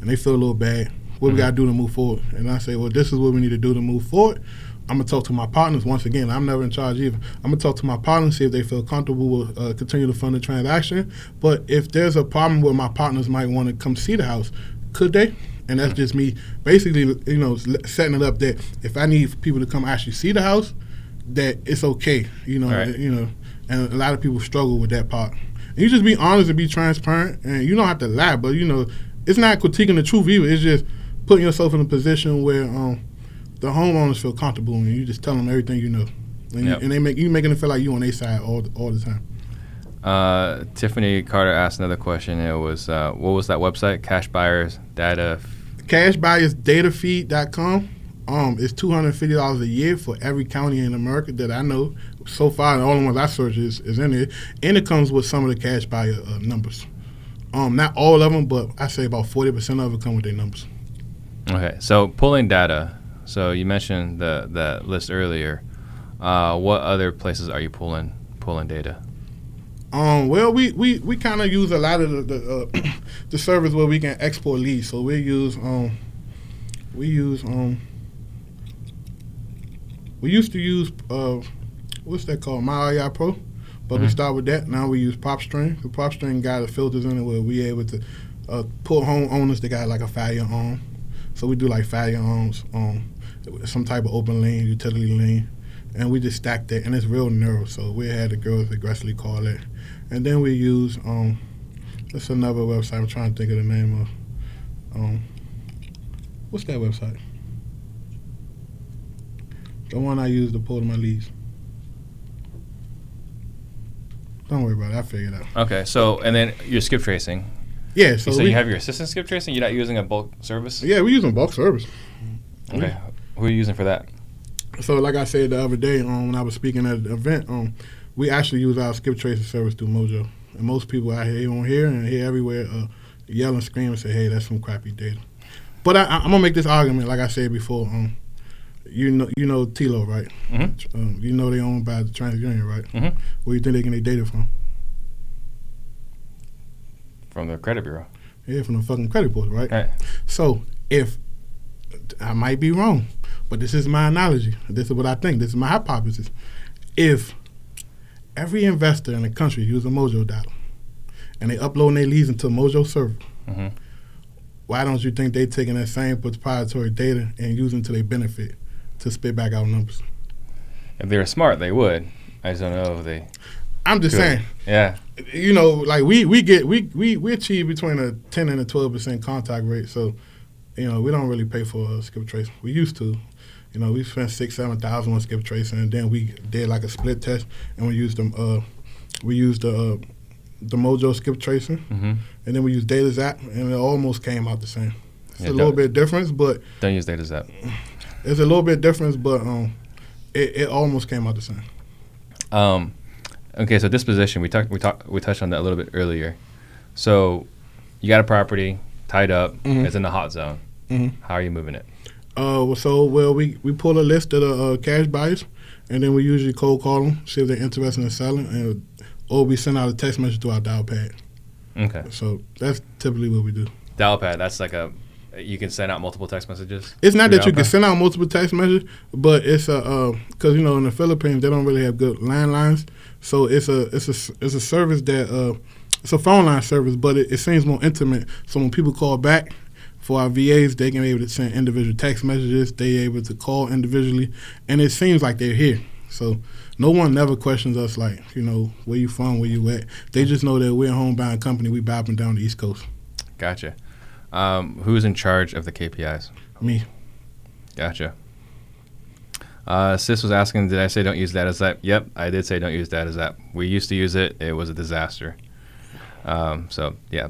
and they feel a little bad. What we Mhm. got to do to move forward? And I say, well, this is what we need to do to move forward. I'm gonna talk to my partners once again. I'm never in charge either. I'm gonna talk to my partners see if they feel comfortable with uh, continue to fund the transaction. But if there's a problem where my partners might want to come see the house, could they? And that's just me basically, you know, setting it up that if I need people to come actually see the house, that it's okay, you know, Right. you know. And a lot of people struggle with that part. And you just be honest and be transparent, and you don't have to lie, but you know, it's not critiquing the truth either. It's just putting yourself in a position where um, the homeowners feel comfortable and you just tell them everything you know, and, Yep. you, and they make you making them feel like you on their side all all the time. Uh, Tiffany Carter asked another question. It was uh, what was that website? Cash buyers data. Cashbuyersdatafeed.com. Um, it's two hundred fifty dollars a year for every county in America that I know. So far, the only ones I search is, is in there, and it comes with some of the cash buyer uh, numbers. Um, not all of them, but I say about forty percent of it come with their numbers. Okay, so pulling data. So you mentioned the that list earlier. Uh, what other places are you pulling pulling data? Um, well, we, we, we kind of use a lot of the the, uh, the service where we can export leads. So we use um, we use um, we used to use uh, what's that called, My Pro, but we Mhm. start with that. Now we use PropStream. The PropStream got the filters in it where we able to uh, pull homeowners that got like a fire arm. So we do like arms, um, some type of open lane, utility lane, and we just stack that, and it's real narrow. So we had the girls aggressively call it, and then we use um, that's another website. I'm trying to think of the name of. Um, what's that website? The one I use to pull my leads. Don't worry about it. I figured out. Okay, so and then you're skip tracing. Yeah, So, so, we, you have your assistant skip tracing. You're not using a bulk service. yeah, we're using bulk service. Okay, who are you using for that? So, like I said the other day, um, when I was speaking at an event, um, we actually use our skip tracing service through Mojo. And most people out here on here and here everywhere uh, yell and scream and say, "Hey, that's some crappy data." But I, I'm gonna make this argument, like I said before. Um, you know, you know TLO, right? Mhm. Um, you know they owned by the TransUnion, right? Mhm. Where you think they get their data from? From the credit bureau. Yeah, from the fucking credit board, right? Right. So if I might be wrong, But this is my analogy. This is what I think. This is my hypothesis. If every investor in the country uses a Mojo Dialer and they upload their leads into a Mojo server, hmm why don't you think they taking that same proprietary data and using to their benefit to spit back out numbers? If they were smart, they would. I just don't know if they. I'm just Good. saying, Yeah. you know, like we we get we we we achieve between a ten and a twelve percent contact rate. So, you know, we don't really pay for uh, skip trace. We used to. You know, we spent six seven thousand on skip trace, and then we did like a split test, and we used them. Uh, we used the uh, the Mojo skip tracing, hmm and then we used DataZapp, and it almost came out the same. It's Yeah, a little bit difference, but Don't use DataZapp. it's a little bit difference, but um, it, it almost came out the same. Um, okay, so disposition. We talked. We talked. We touched on that a little bit earlier. So, you got a property tied up. Mhm. It's in the hot zone. Mhm. How are you moving it? Uh, so well, we we pull a list of the uh, cash buyers, and then we usually cold call them, see if they're interested in selling, and or we send out a text message to our Dialpad. Okay. So that's typically what we do. Dialpad. That's like a. You can send out multiple text messages. It's not that you can send out multiple text messages, but it's a because you know in the Philippines they don't really have good landlines, so it's a it's a it's a service that uh, it's a phone line service, but it, it seems more intimate. So when people call back for our VAs, they can be able to send individual text messages. They able to call individually, and it seems like they're here. So no one never questions us like you know where you from, where you at. They just know that we're a homebound company. We bopping down the East Coast. Gotcha. Um, who's in charge of the KPIs? Me. Gotcha. Uh, Sis was asking, did I say don't use DataZapp? Yep, I did say don't use DataZapp. We used to use it. It was a disaster. Um, so yeah,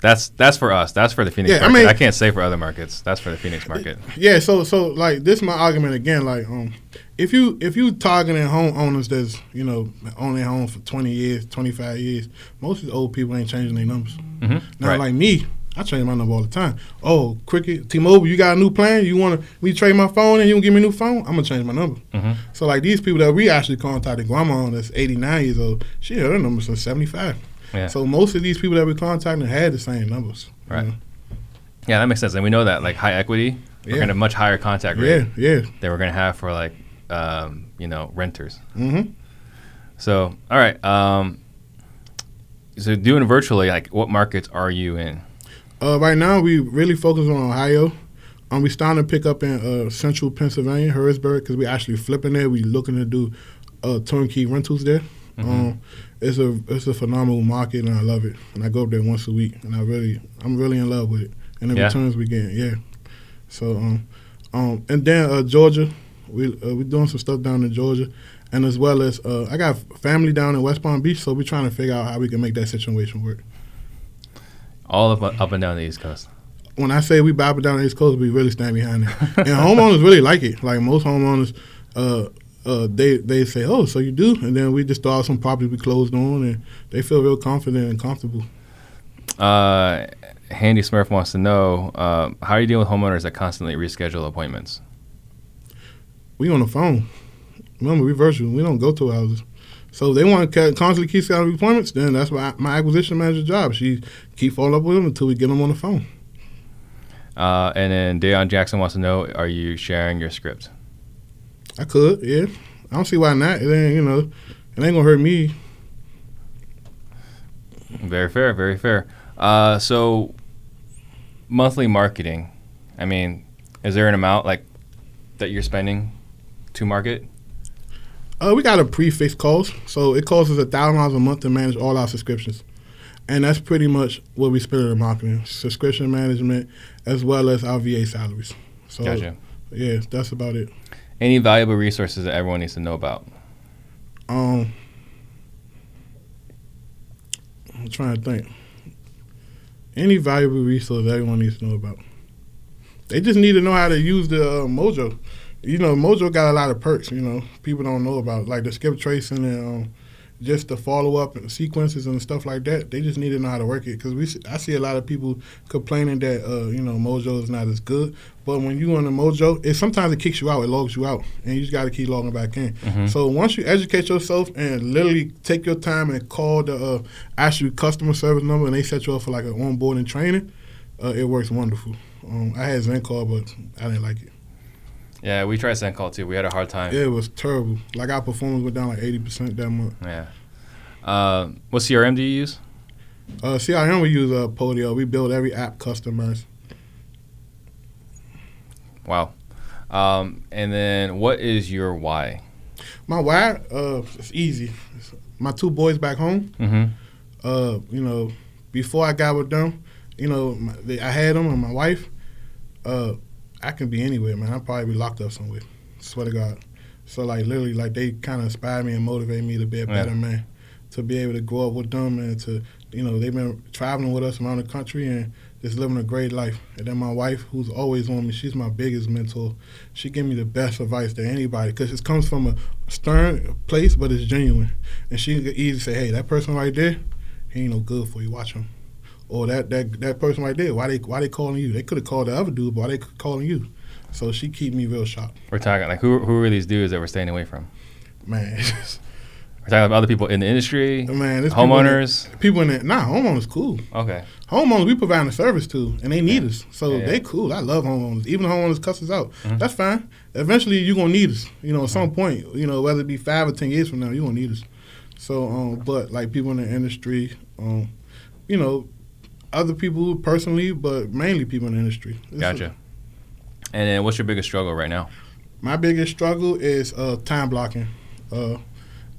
that's that's for us. That's for the Phoenix Yeah, I market. I, mean- can't say for other markets. That's for the Phoenix market. Yeah, so so like this is my argument again. Like, um, if you if you targeting homeowners that's you know own their home for twenty years, twenty five years, most of the old people ain't changing their numbers. hmm Now, right. like me, I change my number all the time. Oh, Cricket, T-Mobile, you got a new plan? You want to we trade my phone and you gonna give me a new phone? I'm gonna change my number. hmm So like these people that we actually contacted grandma on that's 89 years old, she had her number since 75. Yeah. So most of these people that we contacted had the same numbers. you Right. know? yeah, that makes sense. And we know that like high equity, we're gonna have much higher contact rate Yeah, yeah. than we're gonna have for like um, you know renters. Mm-hmm. So all right. Um, so doing virtually, like what markets are you in? Uh, right now, we really focus on Ohio. Um, we starting to pick up in uh, central Pennsylvania, Harrisburg, because we actually flipping there. We looking to do uh, turnkey rentals there. Mm-hmm. Um, it's a it's a phenomenal market, and I love it. And I go up there once a week, and I really I'm really in love with it. And the Yeah. returns we get, yeah. So um, um, and then uh, Georgia, we uh, we doing some stuff down in Georgia, and as well as uh, I got family down in West Palm Beach, so we're trying to figure out how we can make that situation work. All up up and down the East Coast. when I say we bopping down the East Coast, we really stand behind it. and homeowners really like it. Like most homeowners, uh, uh, they they say, "Oh, so you do?" And then we just throw out some properties we closed on, and they feel real confident and comfortable. Uh, Handy Smurf wants to know um, how are you dealing with homeowners that constantly reschedule appointments? We on the phone. Remember, we virtual. We don't go to houses. So if they want to constantly keep scheduling appointments, then that's my, my acquisition manager's job. She keep following up with them until we get them on the phone. Uh, and then Dayon Jackson wants to know are you sharing your script? I could, yeah. I don't see why not. It ain't, you know, it ain't gonna hurt me. Very fair, very fair. Uh, so, monthly marketing. I mean, is there an amount like that you're spending to market? Uh, we got a prefix cost, so it costs us a thousand dollars a month to manage all our subscriptions, and that's pretty much what we spend in marketing, subscription management, as well as our VA salaries. So Gotcha. yeah, that's about it. Any valuable resources that everyone needs to know about? Um, I'm trying to think. Any valuable resource that everyone needs to know about. They just need to know how to use the uh, Mojo. You know, Mojo got a lot of perks. You know, people don't know about like the skip tracing and um, just the follow up and sequences and stuff like that. They just need to know how to work it because we I see a lot of people complaining that uh, you know Mojo is not as good. But when you on the Mojo, it sometimes it kicks you out, it logs you out, and you just got to keep logging back in. Mhm. So once you educate yourself and literally take your time and call the uh, actual customer service number, and they set you up for like an onboarding training, uh, it works wonderful. Um, I had Zencall, but I didn't like it. Yeah, we tried Zencall too. We had a hard time. It was terrible. Like our performance went down like eighty percent that month. Yeah. Uh, what CRM do you use? Uh, CRM we use uh, Podio. We build every app customers. Wow. Um, and then what is your why? My why? Uh, it's easy. It's my two boys back home. Mm-hmm. Uh, you know, before I got with them, you know, my, they, I had them and my wife. Uh, I can be anywhere, man. I'll probably be locked up somewhere. Swear to God. So like literally, like they kind of inspired me and motivated me to be a better Yeah. man, to be able to grow up with them and to, you know, they've been traveling with us around the country and just living a great life. And then my wife, who's always on me, she's my biggest mentor. She give me the best advice to anybody because it comes from a stern place, but it's genuine. And she can easily say, "Hey, that person right there, he ain't no good for you. Watch him." Or that that that person right there, why they why they calling you? They could have called the other dude, but why they calling you? So she keep me real sharp, We're talking like who who are these dudes that we're staying away from? man. We're talking about other people in the industry, man, homeowners. People in, people in that nah, homeowners cool. Okay. Homeowners we providing a service to, and they need us, so Yeah. they cool. I love homeowners. Even homeowners cuss us out. Mhm. That's fine. Eventually, you're gonna need us. You know, at some point, you know, whether it be five or ten years from now, you're gonna need us. So, um, but like people in the industry, um, you know, other people personally, but mainly people in the industry. It's Gotcha. And then what's your biggest struggle right now? my biggest struggle is uh, time blocking, uh,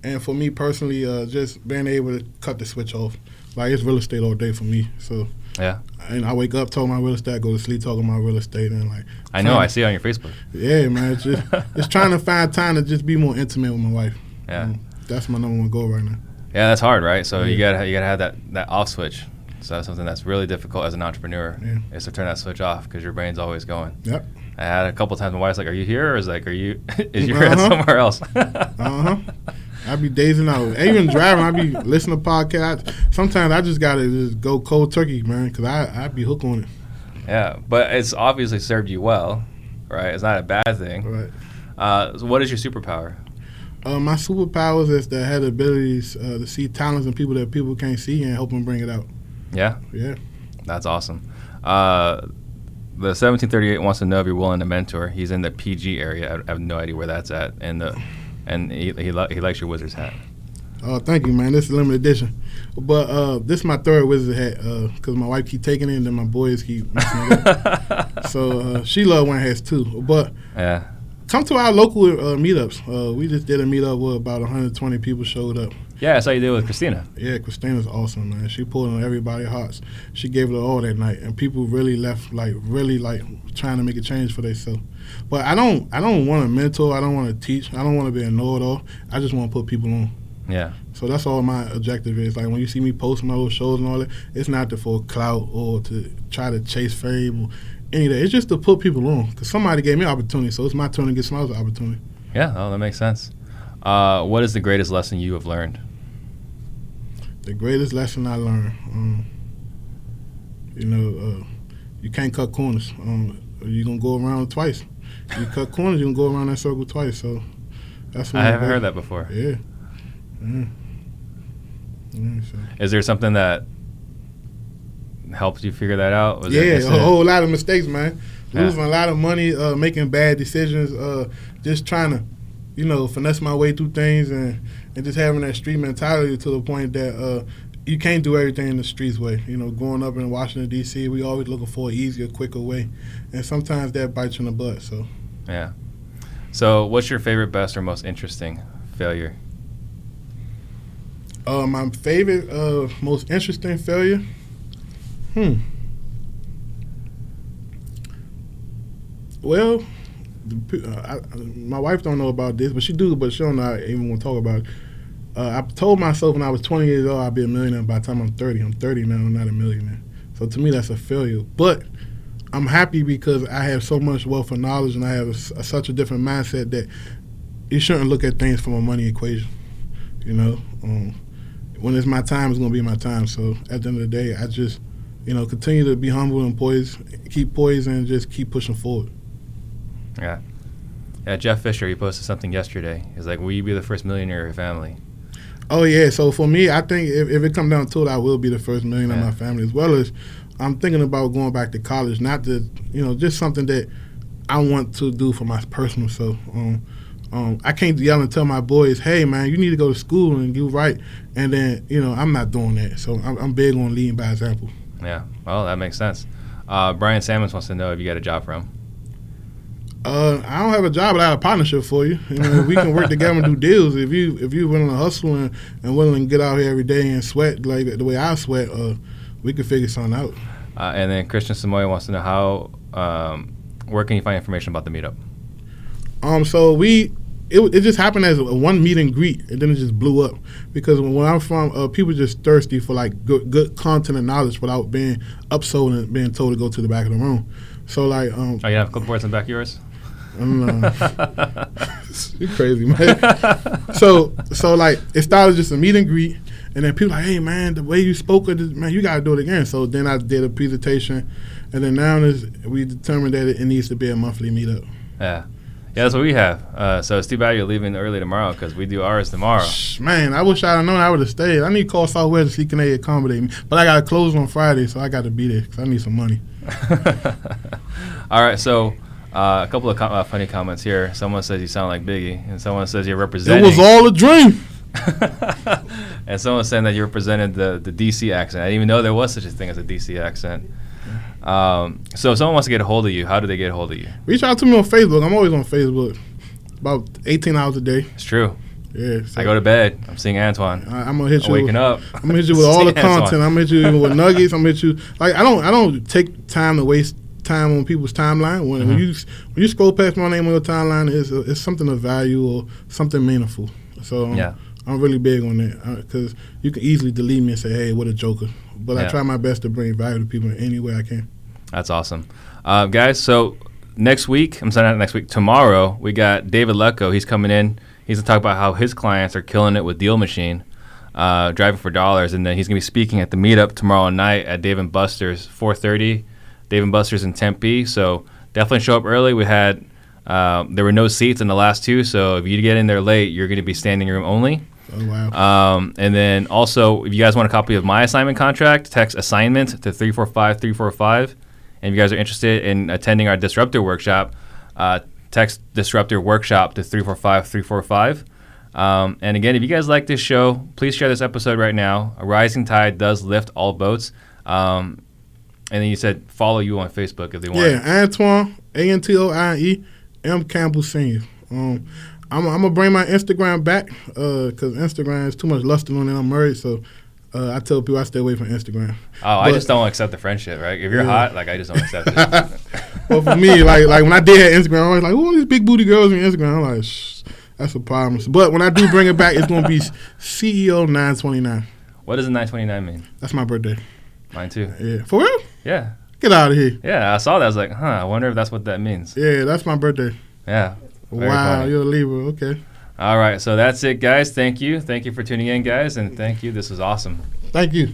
and for me personally, uh, just being able to cut the switch off. Like it's real estate all day for me. So Yeah. and I wake up talking my real estate, I go to sleep talking my real estate, and like I know. trying I see on your Facebook. Yeah, man. It's just it's trying to find time to just be more intimate with my wife. Yeah. Um, that's my number one goal right now. Yeah, that's hard, right? So you Yeah. gotta you gotta have that that off switch. So that's something that's really difficult as an entrepreneur Yeah. is to turn that switch off because your brain's always going. Yep. I had a couple times my wife's like, "Are you here?" or is like, "Are you is your head Uh-huh. somewhere else?" Uh huh. I'd be dazing out. Even driving, I'd be listening to podcasts. Sometimes I just gotta just go cold turkey, man, because I I'd be hooked on it. yeah, but it's obviously served you well, right? It's not a bad thing. Right. Uh, so what is your superpower? Uh, my superpowers is to have the abilities uh, to see talents in people that people can't see and help them bring it out. Yeah, Yeah. that's awesome. Uh, the 1738 wants to know if you're willing to mentor. He's in the PG area. I have no idea where that's at, and the and he he, li- he likes your Wizards hat. Uh, thank you, man. This is limited edition, but uh, this is my third wizard hat because my wife keep taking it and then my boys keep messing it up. So uh, she love wearing hats too. But yeah, come to our local uh, meetups. Uh, we just did a meetup where about 120 people showed up. Yeah. I saw you it with Christina. Yeah, Christina's awesome, man. She pulled on everybody's hearts. She gave it all that night, and people really left like really like trying to make a change for themselves. But I don't, I don't want to mentor. I don't want to teach. I don't want to be a know-it-all. I just want to put people on. Yeah, So that's all my objective is. Like when you see me post my little shows and all that, it's not to for clout or to try to chase fame or any of that. It's just to put people on because somebody gave me an opportunity, so it's my turn to get somebody else's opportunity. yeah. Oh, that makes sense. Uh, what is the greatest lesson you have learned? The greatest lesson I learned, um, you know, uh, you can't cut corners. Um, you're gonna go around twice. You cut corners, you're gonna go around that circle twice. So that's I haven't heard that before. Yeah. Yeah. Yeah, so. Is there something that helped you figure that out? Was Yeah, a whole lot of mistakes, man. Yeah. Losing a lot of money, uh, making bad decisions, uh, just trying to, you know, finesse my way through things, and, and just having that street mentality to the point that uh, you can't do everything in the streets way. You know, growing up in Washington D.C., we always looking for an easier, quicker way, and sometimes that bites you in the butt. So, Yeah. So, what's your favorite, best, or most interesting failure? uh, my favorite, uh, most interesting failure. Hmm. Well, uh, I, my wife don't know about this, but she do, but she don't know, even want to talk about it. Uh, I told myself when I was 20 years old I'd be a millionaire by the time I'm 30. I'm 30 now, I'm not a millionaire. So to me, that's a failure. But I'm happy because I have so much wealth of knowledge and I have a a such a different mindset that you shouldn't look at things from a money equation. You know, um, when it's my time, it's gonna be my time. So at the end of the day, I just, you know, continue to be humble and poised, keep poised, and just keep pushing forward. Yeah. Yeah, Jeff Fisher, he posted something yesterday. He's like, Will you be the first millionaire of your family? Oh yeah, so for me, I think if, if it comes down to it, I will be the first millionaire in Yeah. my family, as well as I'm thinking about going back to college. Not to, you know, just something that I want to do for my personal self. Um, um, I can't yell and tell my boys, "Hey, man, you need to go to school and do right," and then you know I'm not doing that. So I'm, I'm big on leading by example. Yeah, well, that makes sense. Uh, Brian Sammons wants to know if you got a job for him. Uh, I don't have a job, but I have a partnership for you. you know, we can work together and do deals. If you if you're willing to hustle and, and willing to get out here every day and sweat like the way I sweat, uh, we can figure something out. Uh, and then Christian Samoy wants to know how um, where can you find information about the meetup? Um, so we it, it just happened as a one meet and greet, and then it just blew up because when I'm from, uh, people just thirsty for like good, good content and knowledge without being upsold and being told to go to the back of the room. So like, um, oh, you have clipboards in the back of yours? you crazy man. so so like it started just a meet and greet, and then people like, hey man, the way you spoke of this, man, you gotta do it again. So then I did a presentation, and then now is we determined that it, it needs to be a monthly meetup. Yeah. Yeah, that's what we have. Uh, so it's too bad you're leaving early tomorrow because we do ours tomorrow. Man, I wish I'd have known I would have stayed. I need to call Southwest to see can they accommodate me. But I got to close on Friday, so I got to be there because I need some money. All right, so uh, a couple of com- uh, funny comments here. Someone says you sound like Biggie, and someone says you're representing. It was all a dream. and someone saying that you represented the, the DC accent. I didn't even know there was such a thing as a DC accent. Um, so if someone wants to get a hold of you, how do they get a hold of you? Reach out to me on Facebook. I'm always on Facebook, about 18 hours a day. It's true. Yeah, so I go to bed. I'm seeing Antoine. I, am gonna hit you. I'm waking with, up. I'm gonna hit you with all the Antoine. content. I'm gonna hit you with nuggets. I'm gonna hit you like I don't. I don't take time to waste time on people's timeline. When, mm-hmm. when you when you scroll past my name on your timeline, it's, it's something of value or something meaningful. So um, yeah. I'm really big on that because uh, you can easily delete me and say, "Hey, what a joker." But yeah. I try my best to bring value to people in any way I can. That's awesome, uh, guys. So next week, I'm saying not next week. Tomorrow, we got David Lecko. He's coming in. He's gonna talk about how his clients are killing it with Deal Machine, uh, driving for dollars, and then he's gonna be speaking at the meetup tomorrow night at Dave and Buster's, 4:30. Dave and Buster's in Tempe. So definitely show up early. We had um, there were no seats in the last two, so if you get in there late, you're going to be standing room only. Oh wow! Um, and then also, if you guys want a copy of my assignment contract, text assignment to three four five three four five. And if you guys are interested in attending our disruptor workshop, uh, text disruptor workshop to three four five three four five. Um, and again, if you guys like this show, please share this episode right now. A rising tide does lift all boats. Um, and then you said follow you on Facebook if they want. Yeah, Antoine A N T O I E M Campbell Senior. Um, I'm, I'm, gonna bring my Instagram back because uh, Instagram is too much luster on it. I'm married, so uh, I tell people I stay away from Instagram. Oh, but, I just don't accept the friendship, right? If you're yeah. hot, like I just don't accept it. well, for me, like like when I did have Instagram, I was like, "Who are these big booty girls on Instagram?" I'm like, Shh, "That's a problem." But when I do bring it back, it's gonna be CEO 929. What does the 929 mean? That's my birthday. Mine too. Yeah, for real? Yeah. Get out of here. Yeah, I saw that. I was like, huh, I wonder if that's what that means. Yeah, that's my birthday. Yeah. Wow, funny. you're a Libra. Okay. All right, so that's it, guys. Thank you. Thank you for tuning in, guys, and thank you. This was awesome. Thank you.